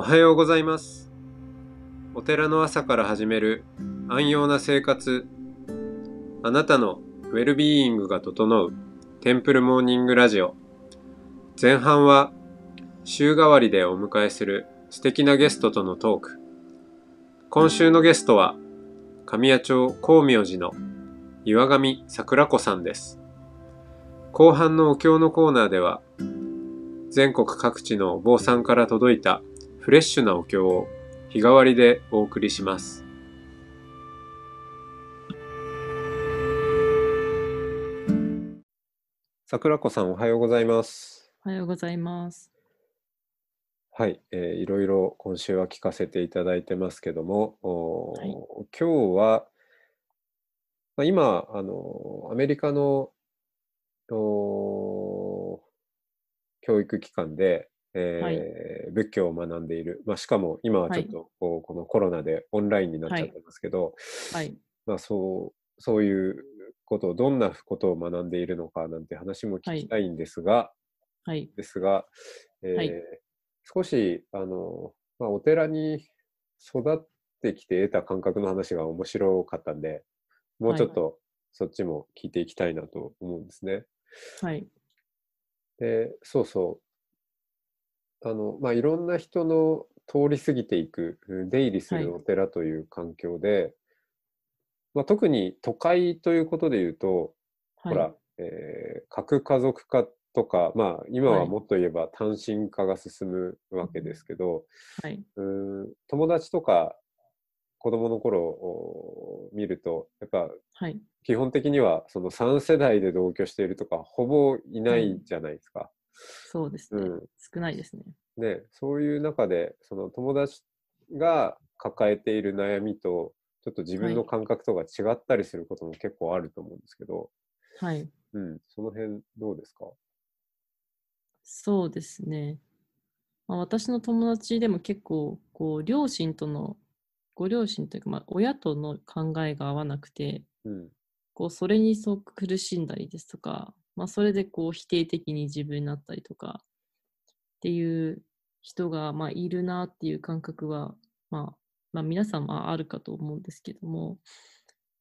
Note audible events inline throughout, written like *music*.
おはようございます。お寺の朝から始める安養な生活。あなたのウェルビーイングが整うテンプルモーニングラジオ。前半は週替わりでお迎えする素敵なゲストとのトーク。今週のゲストは神谷町光明寺の岩上桜子さんです。後半のお経のコーナーでは全国各地のお坊さんから届いたフレッシュなお経を日替わりでお送りします。桜子さんおはようございます。おはようございます。はい、えーいろいろ今週は聞かせていただいてますけども、おーはい今日は、まあ、今あのアメリカの教育機関で、えーはい仏教を学んでいる、まあ、しかも今はちょっとこうこのコロナでオンラインになっちゃってますけど、はい。まあ、そうそういうことをどんなことを学んでいるのかなんて話も聞きたいんですが、はい。ですが、えーはい少しあの、まあ、お寺に育ってきて得た感覚の話が面白かったんで、もうちょっとそっちも聞いていきたいなと思うんですね。はい。で、そうそう。あの、まあ、いろんな人の通り過ぎていく、うん出入りするはお寺という環境で、まあ、特に都会ということで言うと、はい。ほら、えー核家族化とか、まあ、今ははいもっと言えば単身化が進むわけですけど、はい。うーん友達とか子供の頃を見ると、やっぱはい。基本的にはその3世代で同居しているとか、ほぼいないじゃないですか。そうですね。うん少ないですね。ね、そういう中で、その友達が抱えている悩みと、ちょっと自分のはい感覚とか違ったりすることも結構あると思うんですけど、はい。うん、その辺どうですか？そうですね。まあ、私の友達でも結構、こう、両親との、ご両親というか、まあ、親との考えが合わなくて、うん、こう、それにすごく苦しんだりですとか、まあ、それでこう、否定的に自分になったりとか、っていう人が、まあ、いるなっていう感覚は、まあ、まあ、皆さんはあるかと思うんですけども、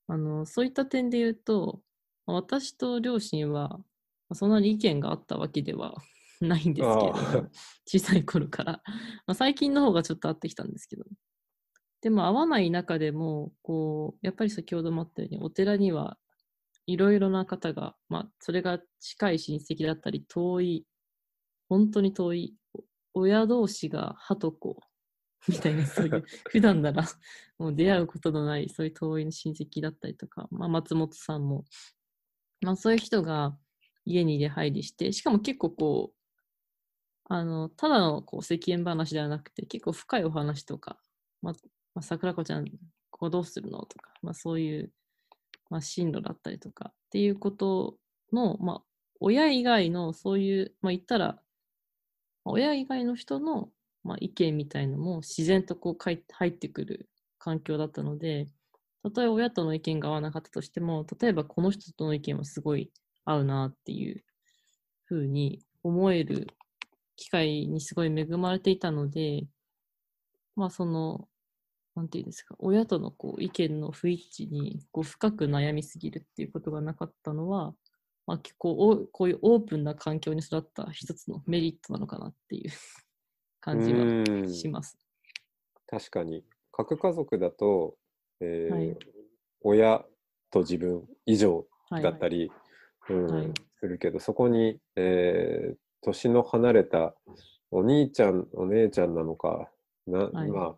あの、そういった点で言うと、まあ私と両親は、まあそんなに意見があったわけでは *laughs* ないんですけれど *laughs* 小さい頃から。*laughs* まあ、最近の方がちょっと合ってきたんですけど。でも合わない中でも、こう、やっぱり先ほどもあったように、お寺にはいろいろな方が、まあ、それが近い親戚だったり、遠い、本当に遠い、お親同士が歯と子みたいな、そういう、*laughs* 普段ならもう出会うことのない、そういう遠い親戚だったりとか、まあ、松本さんも、まあ、そういう人が家に出入りして、しかも結構こう、あの、ただのこう世間話ではなくて、結構深いお話とか、まあ、まあ、桜子ちゃん、ここどうするのとか、まあ、そういう、まあ、進路だったりとかっていうことの、まあ、親以外のそういう、まあ、言ったら、親以外の人の、まあ、意見みたいのも自然とこう入ってくる環境だったので、たとえ親との意見が合わなかったとしても、例えばこの人との意見はすごい合うなっていうふうに思える機会にすごい恵まれていたので、まあその、なんていうんですか、親とのこう意見の不一致にこう深く悩みすぎるっていうことがなかったのは、まあ、結構おこういうオープンな環境に育った一つのメリットなのかなっていう *laughs* 感じはうんします。確かに。核家族だと、えーはい親と自分以上はい。だったり、うんはいするけど、そこに、えー年の離れたお兄ちゃん、お姉ちゃんなのか、なはいまあ、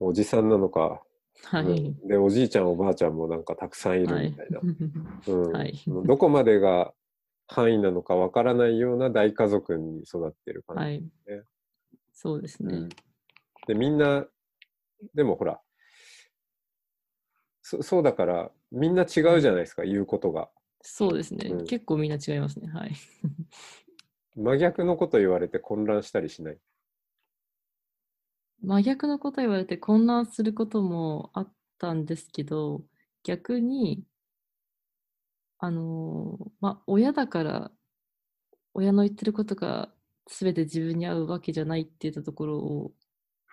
おじさんなのか、うんはい。で、おじいちゃん、おばあちゃんもなんかたくさんいるはいみたいな。うん *laughs* はいどこまでが範囲なのかわからないような大家族に育ってる感じ。はい。そうですね。うんで、みんな、でもほら、そそうだから、みんな違うじゃないですか、言うことが。そうですね、うん結構みんな違いますね。はい。真逆のこと言われて混乱したりしない。真逆のこと言われて混乱することもあったんですけど、逆に、あのーまあ、親だから、親の言ってることが全て自分に合うわけじゃないって言ったところを、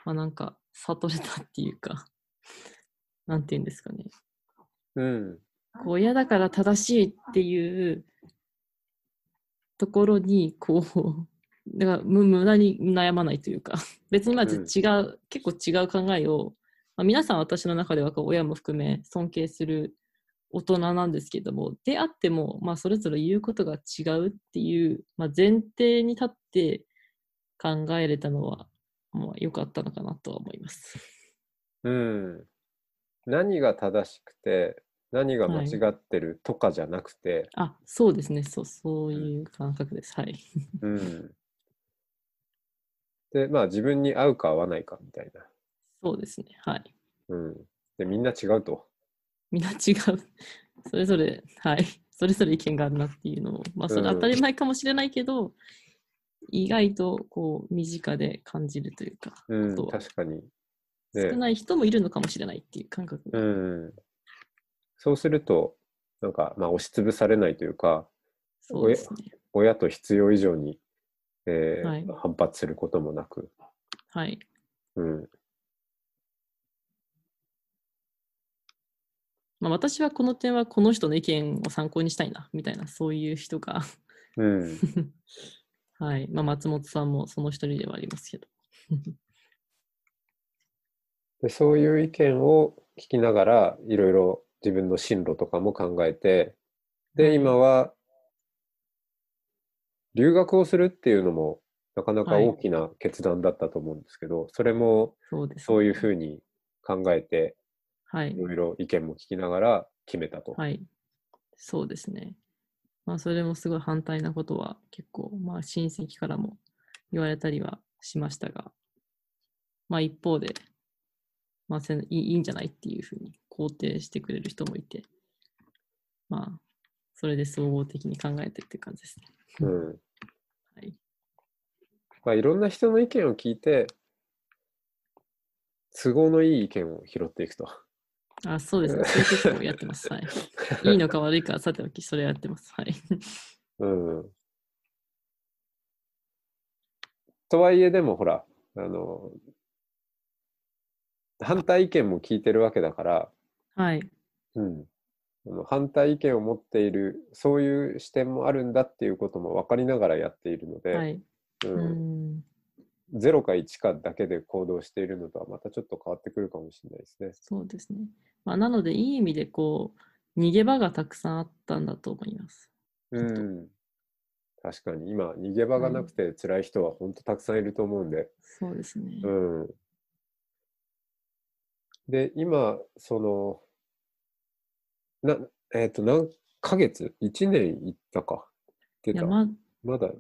まあなんか悟れたっていうか、*laughs* なんて言うんですかね。うん。こう親だから正しいっていうところに、こう、だからむ無駄に悩まないというか、*laughs* 別にまず違う、結構違う考えを、まあ、皆さん私の中ではこう親も含め尊敬する大人なんですけども、であっても、まあ、それぞれ言うことが違うっていう、まあ、前提に立って考えれたのは、まあ、良かったのかなとは思います。うん。何が正しくて、何が間違ってるとかじゃなくて、あ、そうですね。そう、そういう感覚です。はい。うん。で、まあ自分に合うか合わないかみたいな。そうですね。はい。うん。で、みんな違うと。みんな違う。*laughs* それぞれ、はい。それぞれ意見があるなっていうのを、まあ、それうん当たり前かもしれないけど、意外と、こう、身近で感じるというか、うん、確かに。少ね、ない人もいるのかもしれないっていう感覚が。うん。そうすると、なんか、まあ押しつぶされないというか、そうですね。親と必要以上に、えーはい反発することもなく、はい。うん。まあ、私はこの点はこの人の意見を参考にしたいな、みたいな、そういう人が、うん。*laughs* はい。まあ、松本さんもその一人ではありますけど。*laughs* で、そういう意見を聞きながら、いろいろ自分の進路とかも考えて、で、はい今は、留学をするっていうのも、なかなかはい大きな決断だったと思うんですけど、それもそういうふうに考えて、はいい。ろいろ意見も聞きながら決めたと。はい。そうですね。まあ、それもすごい反対なことは結構、まあ、親戚からも言われたりはしましたが、まあ、一方で、まあ、せいいいんじゃないっていうふうに肯定してくれる人もいて、まあ、それで総合的に考えてって感じですね。うん。はい。まあ、いろんな人の意見を聞いて、都合のいい意見を拾っていくと。あ、そうですね。それ結構やってます。はい。いいのか悪いかはさておき、それやってます。はい。うん。とはいえでもほら、あの、反対意見も聞いてるわけだから、はい。うん。反対意見を持っている、そういう視点もあるんだっていうことも分かりながらやっているので、はい。う、うんん。0か1かだけで行動しているのとはまたちょっと変わってくるかもしれないですね。そうですね。まあ、なので、いい意味で、こう、逃げ場がたくさんあったんだと思います。うん。確かに今、逃げ場がなくて辛い人は本当たくさんいると思うんで、そうですね。うん。で、今、その、な、えっと、何ヶ月 ?1 年いったか。っていや、た。まあ、まだ、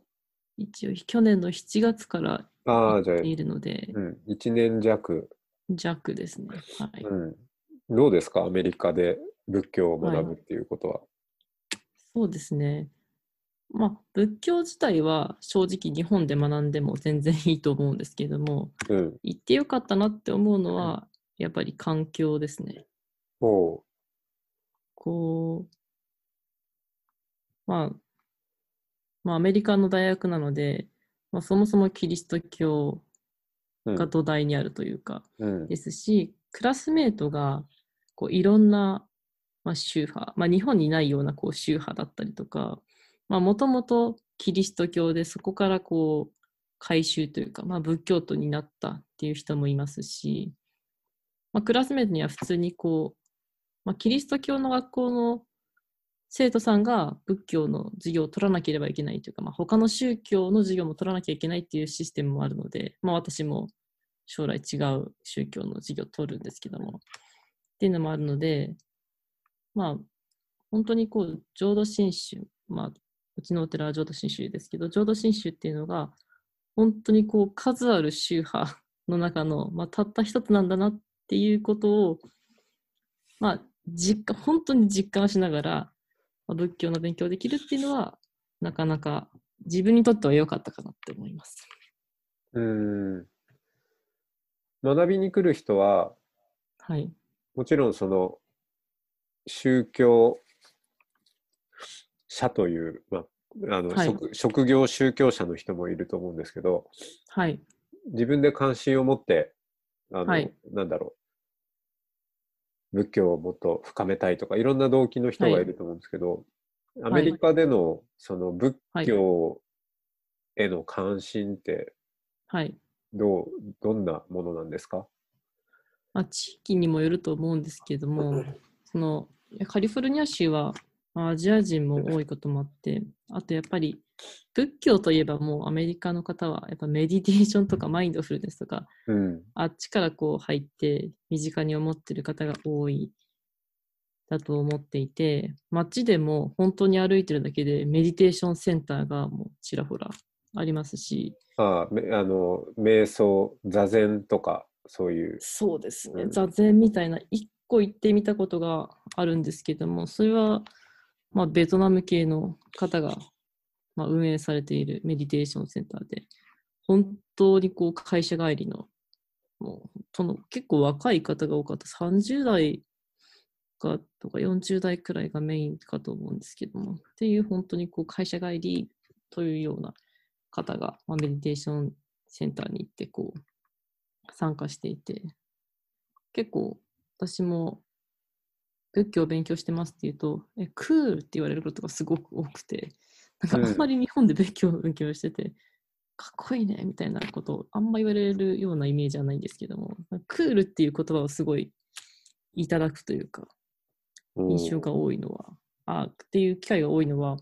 一応、去年の7月から行って、いるので、うん、1年弱。弱ですね。はい。うん。どうですか？アメリカで仏教を学ぶっていうことは。そうですね。まあ、仏教自体は正直日本で学んでも全然いいと思うんですけれども、うん。行ってよかったなって思うのは、やっぱり環境ですね。こう、まあ、まあ、アメリカの大学なので、まあ、そもそもキリスト教うんが土台にあるというか、うん。ですし、クラスメートがこういろんな、まあ、宗派、まあ、日本にないようなこう宗派だったりとか、もともとキリスト教でそこからこう改宗というか、まあ、仏教徒になったっていう人もいますし、まあ、クラスメートには普通にこう、まあ、キリスト教の学校の生徒さんが仏教の授業を取らなければいけないというか、まあ、他の宗教の授業も取らなきゃいけないっていうシステムもあるので、まあ、私も将来違う宗教の授業を取るんですけども、っていうのもあるので、まあ、本当にこう、浄土真宗、まあ、うちのお寺は浄土真宗ですけど、浄土真宗っていうのが、本当にこう、数ある宗派の中の、まあ、たった一つなんだなっていうことを、まあ、実感、本当に実感しながら、まあ、仏教の勉強できるっていうのは、なかなか自分にとっては良かったかなって思います。うん。学びに来る人は、はい。もちろんその宗教者という、まあ、あの、はい職職業宗教者の人もいると思うんですけど、はい。自分で関心を持ってあの、はいなんだろう、仏教をもっと深めたいとか、いろんな動機の人がい。ると思うんですけど、アメリカでのその仏教への関心ってはい。どう、どんなものなんですか？まあ、地域にもよると思うんですけれども、*laughs* そのカリフォルニア州はまあアジア人も多いこともあって、あとやっぱり仏教といえばもうアメリカの方はやっぱメディテーションとかマインドフルネスとか、うん。あっちからこう入って身近に思ってる方が多いだと思っていて、街でも本当に歩いてるだけでメディテーションセンターがもうちらほらありますし、ああ、の、瞑想、座禅とか、そういう。そうですね、うん座禅みたいな一個行ってみたことがあるんですけども、それは、まあ、ベトナム系の方が、まあ、運営されているメディテーションセンターで、本当にこう会社帰りの、もうその結構若い方が多かった、30代かとか40代くらいがメインかと思うんですけども、っていう本当にこう会社帰りというような方が、まあ、メディテーションセンターに行ってこう参加していて、結構私も仏教を勉強してますって言うと、え、クールって言われることがすごく多くて、なんかあんまり日本で仏教を勉強してて、かっこいいねみたいなことをあんま言われるようなイメージはないんですけども、クールっていう言葉をすごいいただくというか、印象が多いのは、あっていう機会が多いのは、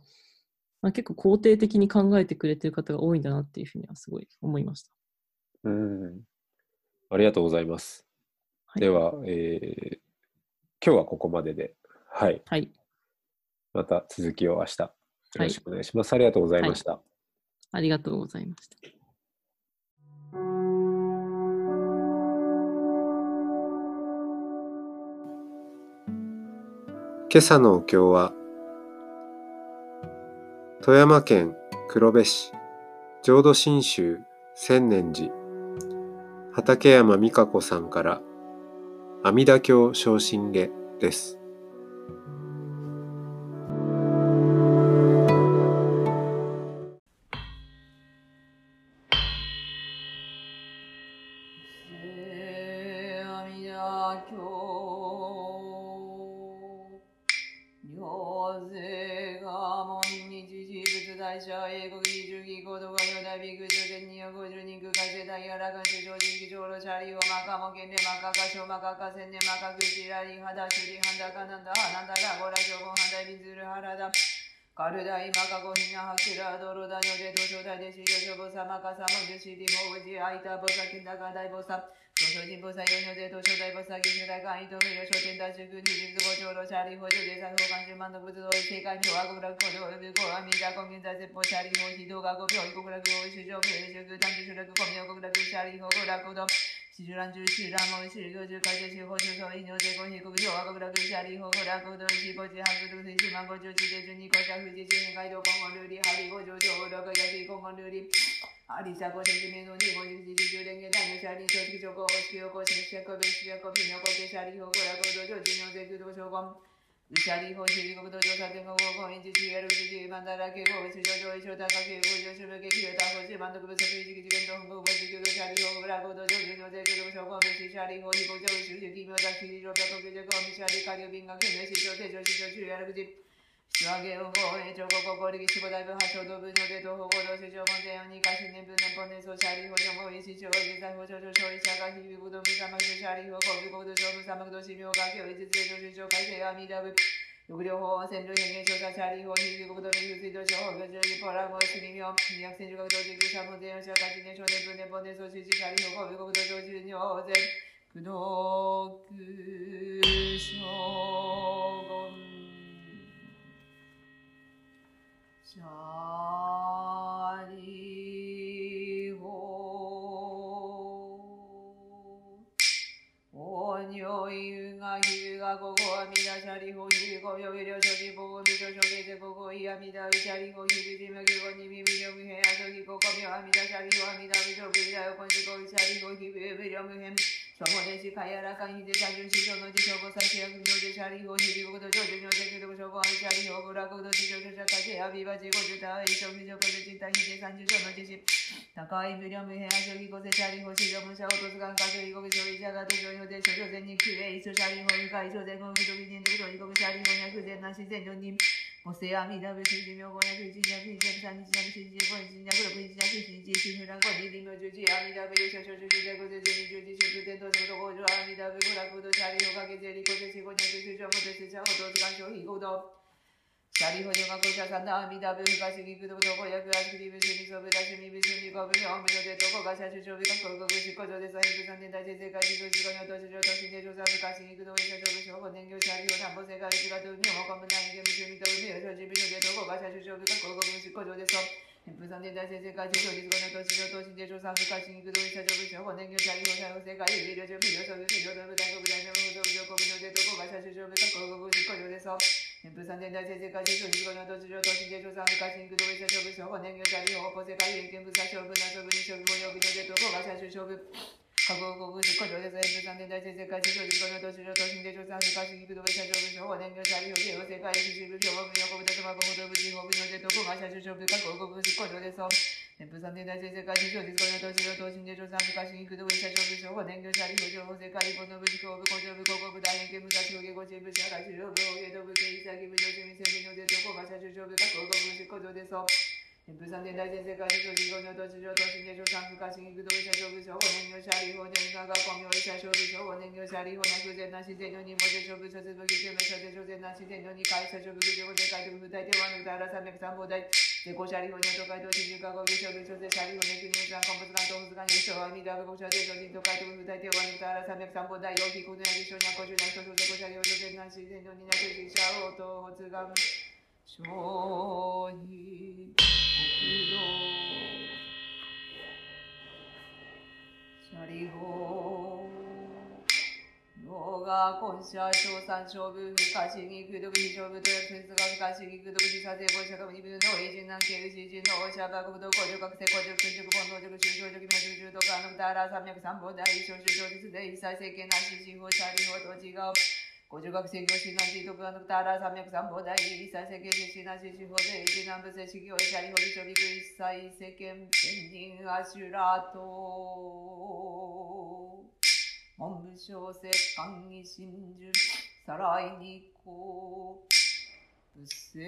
まあ、結構肯定的に考えてくれてる方が多いんだなっていうふうにはすごい思いました。うん。ありがとうございます。はいでは、えー今日はここまでで、はい。はい。また続きを明日よろしくお願いします。ありがとうございました。ありがとうございました。今朝のお経は富山県黒部市浄土真宗千年寺畠山美香子さんから阿弥陀経昇進下です。タボサキンダカダイボサドショジンボサヨニョデドショダイボサキシュダカイトミロショテンダシュグニジズボチョロシャリホジョデサフォカンジュマンドブズドイセカミョアゴブラコドウビコアミダコミンザゼポシャリホヒドガゴビョイコブラグオシュジョフェシュグダンジュシュラグコミョコブラグシャリホゴラコドシュランジュシュラモシュリゴジュカジュシュホシュソイニョデコヒコブジョアゴブラグシャリホゴラコドシボジハグドシュマゴジュチデジュニコシャフジシュニカイドコンゴルリハリゴジョジョウロガヤキコンゴルリアリサ阿丽莎国神之面族地魔之子就炼狱大牛沙利兽的主攻，火之妖攻，水之妖攻，冰之妖攻，风之妖攻，沙利火攻，拉勾多角，金牛最牛的主攻。沙利火攻击拉勾多角，闪电攻击，光明之气，暗之气，爆炸拉开，火之气，水之气，大爆炸，拉开，火之气，水之气，气压大爆炸，满头盔被杀飞，几个几秒钟，魔法之球被沙利火拉勾多角，主角最牛的主攻，被沙利火一波将五十九地喵在虚空中飘动，被沙利卡牛冰刚，昆仑雪球，太球，太球，去阿拉不进。ジシュワゲオゴエチョコココリギシボダイブハショドブニョデトホゴドシジョモゼオニカシネブネポネソシャリホジョモイシショイジザホショショショイシャガヒビブドミサマクシャリホコビコドショブサマクドシミョガキョイジゼジョシショカイセアミダブ六両方線路変現象者シャリホヒビコドミフスイドショホガジョイポラゴシミミョ二百線上角ドジグシャモゼオシャカチネショネブネポネソシャリホコビコドジョジニョゼクドシャリホおにょいうがひがここあみだシャリホヒビコビョビリョショキポコビショショケゼココイアミダウシャリホヒビジメギコニミビリョムヘアソキココミョアミダシャリホアミダビショビリダヨコンジコイシャリホヒビビリョムヘンそもでしかやらかんひでさじゅんしそのじしょこさしやくみのでしゃりほひびごとじょうじゅにょできどしょこあいしゃりほぐらくどじしょしょしゃかじやびばじごじゅたいしょみじょこじちんたひでさんじゅしょのじし高い無料無変あしょぎこせしゃりほしじょむしゃおとすがんかしょいごびしょいじゃがとしょいのでしょしょぜんにくえいしょしゃりほいかいしょぜんごぐどびにんとしょいごびしゃりほにゃくぜんなしぜんにょにおせあみだぶしじみょうごやくいちじゃくいちじゃくさんにちじゃくしじごいちじゃくろくいちじゃくしじしふらんこにりのじゅじあみだぶりしょしょしょしょじゃくぜじにじゅじしゅくてんとしょとごじょあみだぶごらくどしゃりほかけぜりこせしごにゃくしゅじょもししゃおとすがんしょひごどシャリホニョガコシャサンダアミダブフカシギクドドコヤクアシクリブシュニソブダシミブシュニコブションブジョデトコガシャシュショビカココブシコジョデサヘブサンデンダジェゼカジドシゴニョトシジョトシゲジョザブカシギクドウイシャジョブショコネンギョシャリホナンボセカウシガトミョモコムナインゲムシュミトウミヨショジビジョデトコガシャシュショビカココブシコジョデソヘブサンデンダジェゼカジドリズゴニョトシジョトシゲジョザブカシギクドウイシャジョブショコネンギョシャリホナンボセカイビリョジョビリョショビビリョドブダコブダニョムドブジョコブジョデトコガシャシュショビカココブシコジョデソ天風三天大先生会社所持の土地上都心芸術三部家臣駆動者勝負勝負年業者利法法世界偏見部差勝負な勝負に勝負無料部のデート後が社主勝負加工国士古城で天風三天大先生会社所持の土地上都心芸術三部家臣駆動者勝負勝負年業者利法芸法世界一部業務無料国部妻国道部地方部のデート後が社主勝負加工国士古城です天風三天大先生会社所持の土地上都心芸術三部家臣駆動社長部長法年業者理法情報世界一本の部地方部工場部広告部大変見部差し上げご支援部社会主要部法芸道部経営者義務上市民専門のデート後が社主勝負加工国士古城です天風三天大先生会社所持の土地上都心芸術三部家臣駆動者勝負勝負年業者利法年賀が公明者勝負勝負年業者利法なく全なし全のに文字勝負諸説武器救命諸説諸全なし全のに会社勝負上で書いて不大ではぬたら三百三宝大で公社利法に東海道新宿加工技勝負諸説社利法年金入山乾物関東物関優勝阿弥陀仏公社で所人と書いて不大ではぬたら三百三宝大大きくなぎ勝にゃ公衆な人で公社利法諸説なし全のになくし者応答発願承認シャリホヨガコンシャ小三勝負不可思議空読非勝負と哲学不可思議空読自査定五社会二分の偉人南京詩人の社学部道工女学生工塾訓塾本能塾修正塾明塾中とかのたら三百三本大小修正術で一切政権なし司法シャリホと違う五十学生教師南地特番のたら三百三本大一切政権出身なし司法で一南部正式業シャリホ理所びく一切世間天人アシュラと文部小説官議真珠さらいにこううせ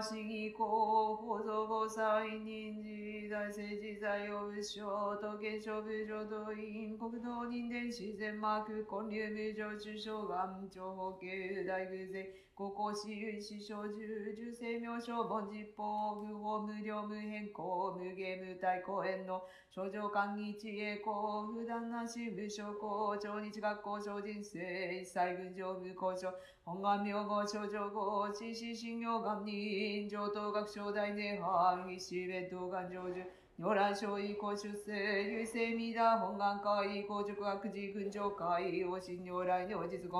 無不可思議公法祖菩薩人事大聖自在用武将都現象部上動員国道人伝自然幕建立無常中小眼長法系大偶然高校私有師小十十世名称凡実法不法無料無変更無芸無体公園の症状官議知恵公普段なし無償公超日学校小人生一切群上無交渉本願名号症状号知識信用願人上等学章大年藩必死弁当願成就如来勝意公出世優勢未だ本願会公塾学寺群上会王神如来如実言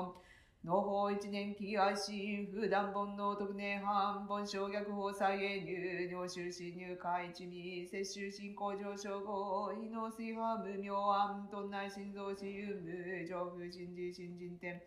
農法一年期安心普段本能特年半本省逆法再現入尿収侵入会一味摂取進行上昇後異能水波無明暗頓内心臓死有無上不信じ新人天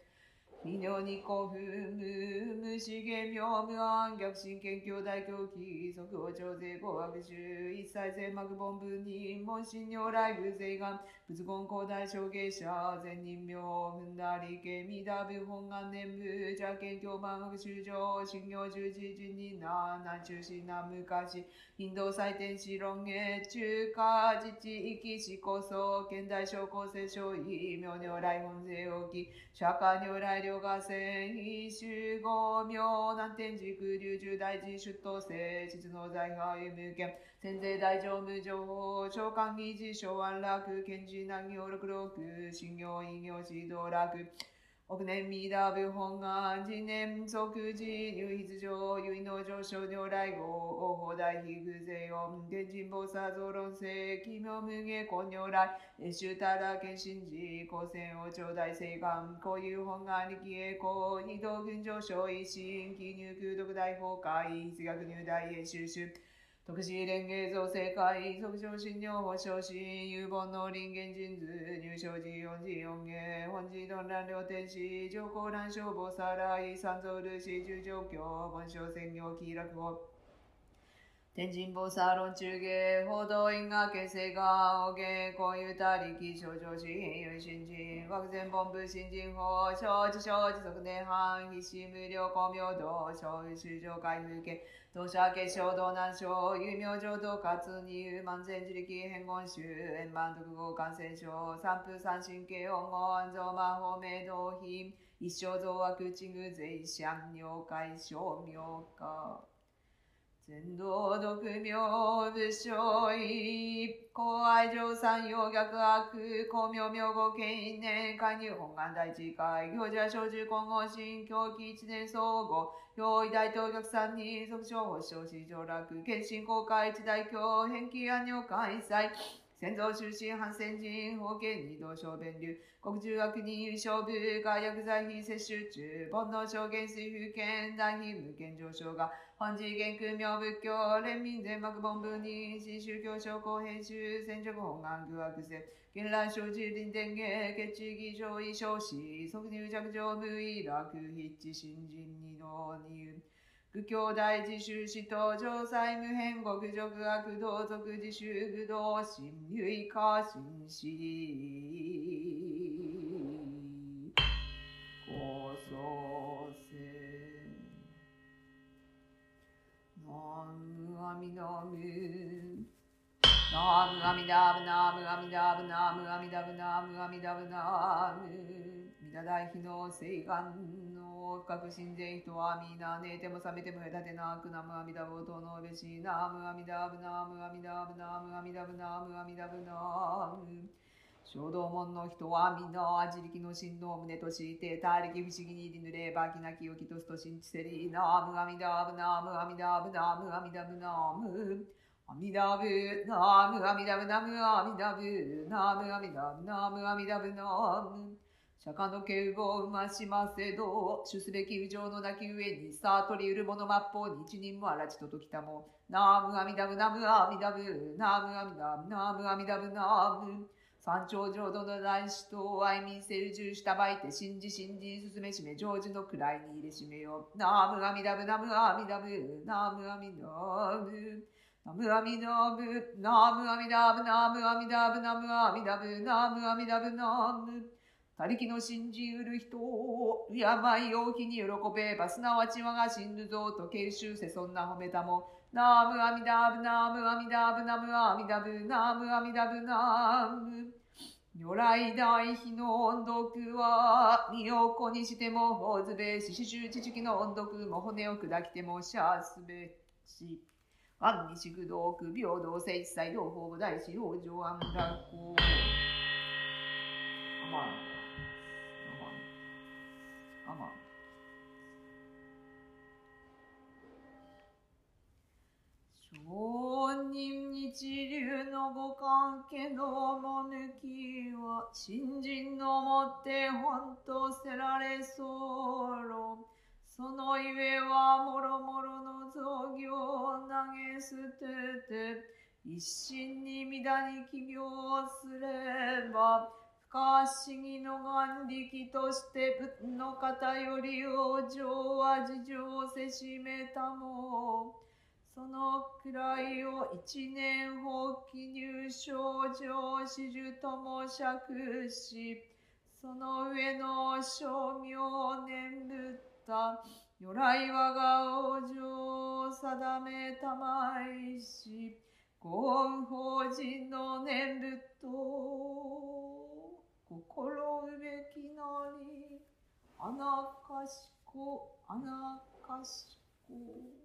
微妙に古風無無資源妙無暗逆神研究大狂気即応徴税合学習一切全幕本文に門神如来偶税願仏言広大証芸者善人名踏んだり家未だ部本願念部邪剣教万学修上信行十字人にな南中心南昔インド祭典史論芸中華自治域史こそ現代小構成小異名如来本税置き釈迦如来両河線非集合名南天竺流重大臣出頭生、地図の財派無権先税大乗無情報召喚議事昭安楽賢治難行六六信行異行指導楽億年未ダブ本願次年即時入筆上結の上昇如来号王法大非偶税音天神菩薩増論世奇妙無下根如来越州たら謙信寺高専王朝大聖願こういう本願力栄光二道群上昇維新記入空独大崩壊筆学入大英収集特殊連芸造成会、即上診療保障心、有本の臨源人図、入賞時四時四芸、本寺論乱両天使、上皇乱消防さらい、三蔵ルシ、十条教、本省専業、喜楽法。天神菩薩論中芸、報道院が形成が、お芸、こういうたりき、症状心、有新人、枠前本部新人法、承知承知即年半、必死無料公明道、小雨修正回復系、同社結晶道南省、有名浄土活に、万全自力変言集、円満特合感染症、三風三神経音語、安蔵魔法明道品、一生増悪地具税シ尿解消妙化。全道独名武将医、公愛上三陽逆悪、公明明後権因年、加入本願大地会、行者小中混合新、狂気一年総合、用意大東逆三に、即将保障市上楽、献身公開一大教、返金安尿開催、先祖出身反戦人、法権二道小弁流、国中学に優勝部、外薬剤費摂取中、煩悩証言水風権、大費無権上昇が、本寺元空明仏教、連民全幕本部に、新宗教商工編集、戦直本願具惑星、現来生寺林天芸、決地儀上位少子、即入着上無意楽、筆致新人二の二。愚兄弟自習死と上祭無変極辱悪道族自習愚道心唯化心死ムアミダムナムアミダブナムアミダブナムアミダブナムアミダブナムミダ大日の聖願の深く信ぜ人は皆寝ても覚めても隔てなくナムアミダブとのべしナムアミダブナムアミダブナムアミダブナムアミダブナム小道門の人は皆自力の神道を胸として、大力不思議に入りぬれば、きなきをきとすと信じせり、なむあみだぶなむあみだぶなむあみだぶなむ。あみだぶなむあみだぶなむあみだぶなむあみだぶなむあみだぶなむ。釈迦の敬語を生ましませど、主すべき不上の泣き上に、さあ取りうる者末法に一人もあらちとときたも、なむあみだぶなむあみだぶなむあみだぶなむあみだぶなむ。山頂浄土の大師と愛民せる重したばいて、信じ信じ進めしめ、成就の位に入れしめよ。ナムアミダブナムアミダブ、ナムアミダブ。ナムアミダブ、ナムアミダブ、ナムアミダブ、ナムアミダブ、ナムアミダブ、ナム。他力の信じうる人を、敬い大きに喜べば、すなわち我が死ぬぞと慶州せそんな褒めたも、ナムアミダブ、ナムアミダブ、ナムアミダブ、ナムアミダブ、ナム。如来大悲の音読は、身を粉にしてもほずべし、四十知識の音読も骨を砕きてもしゃすべし。安に宿道区平等性一切両方大師往生安楽公。アマン。アマン。上人日流のご関係のも抜きは、新人のもって本とせられそう。そのゆえはもろもろの造業を投げ捨てて、一心に乱に起業すれば、不可思議の眼力として仏の方より往生は事情せしめたも、そのくらいを一年放棄入賞上始終とも釈し、その上の称名念仏った如来我が往生定めたまいし、ご恩法人の念仏と、心うべきなり、あなかしこ、あなかしこ。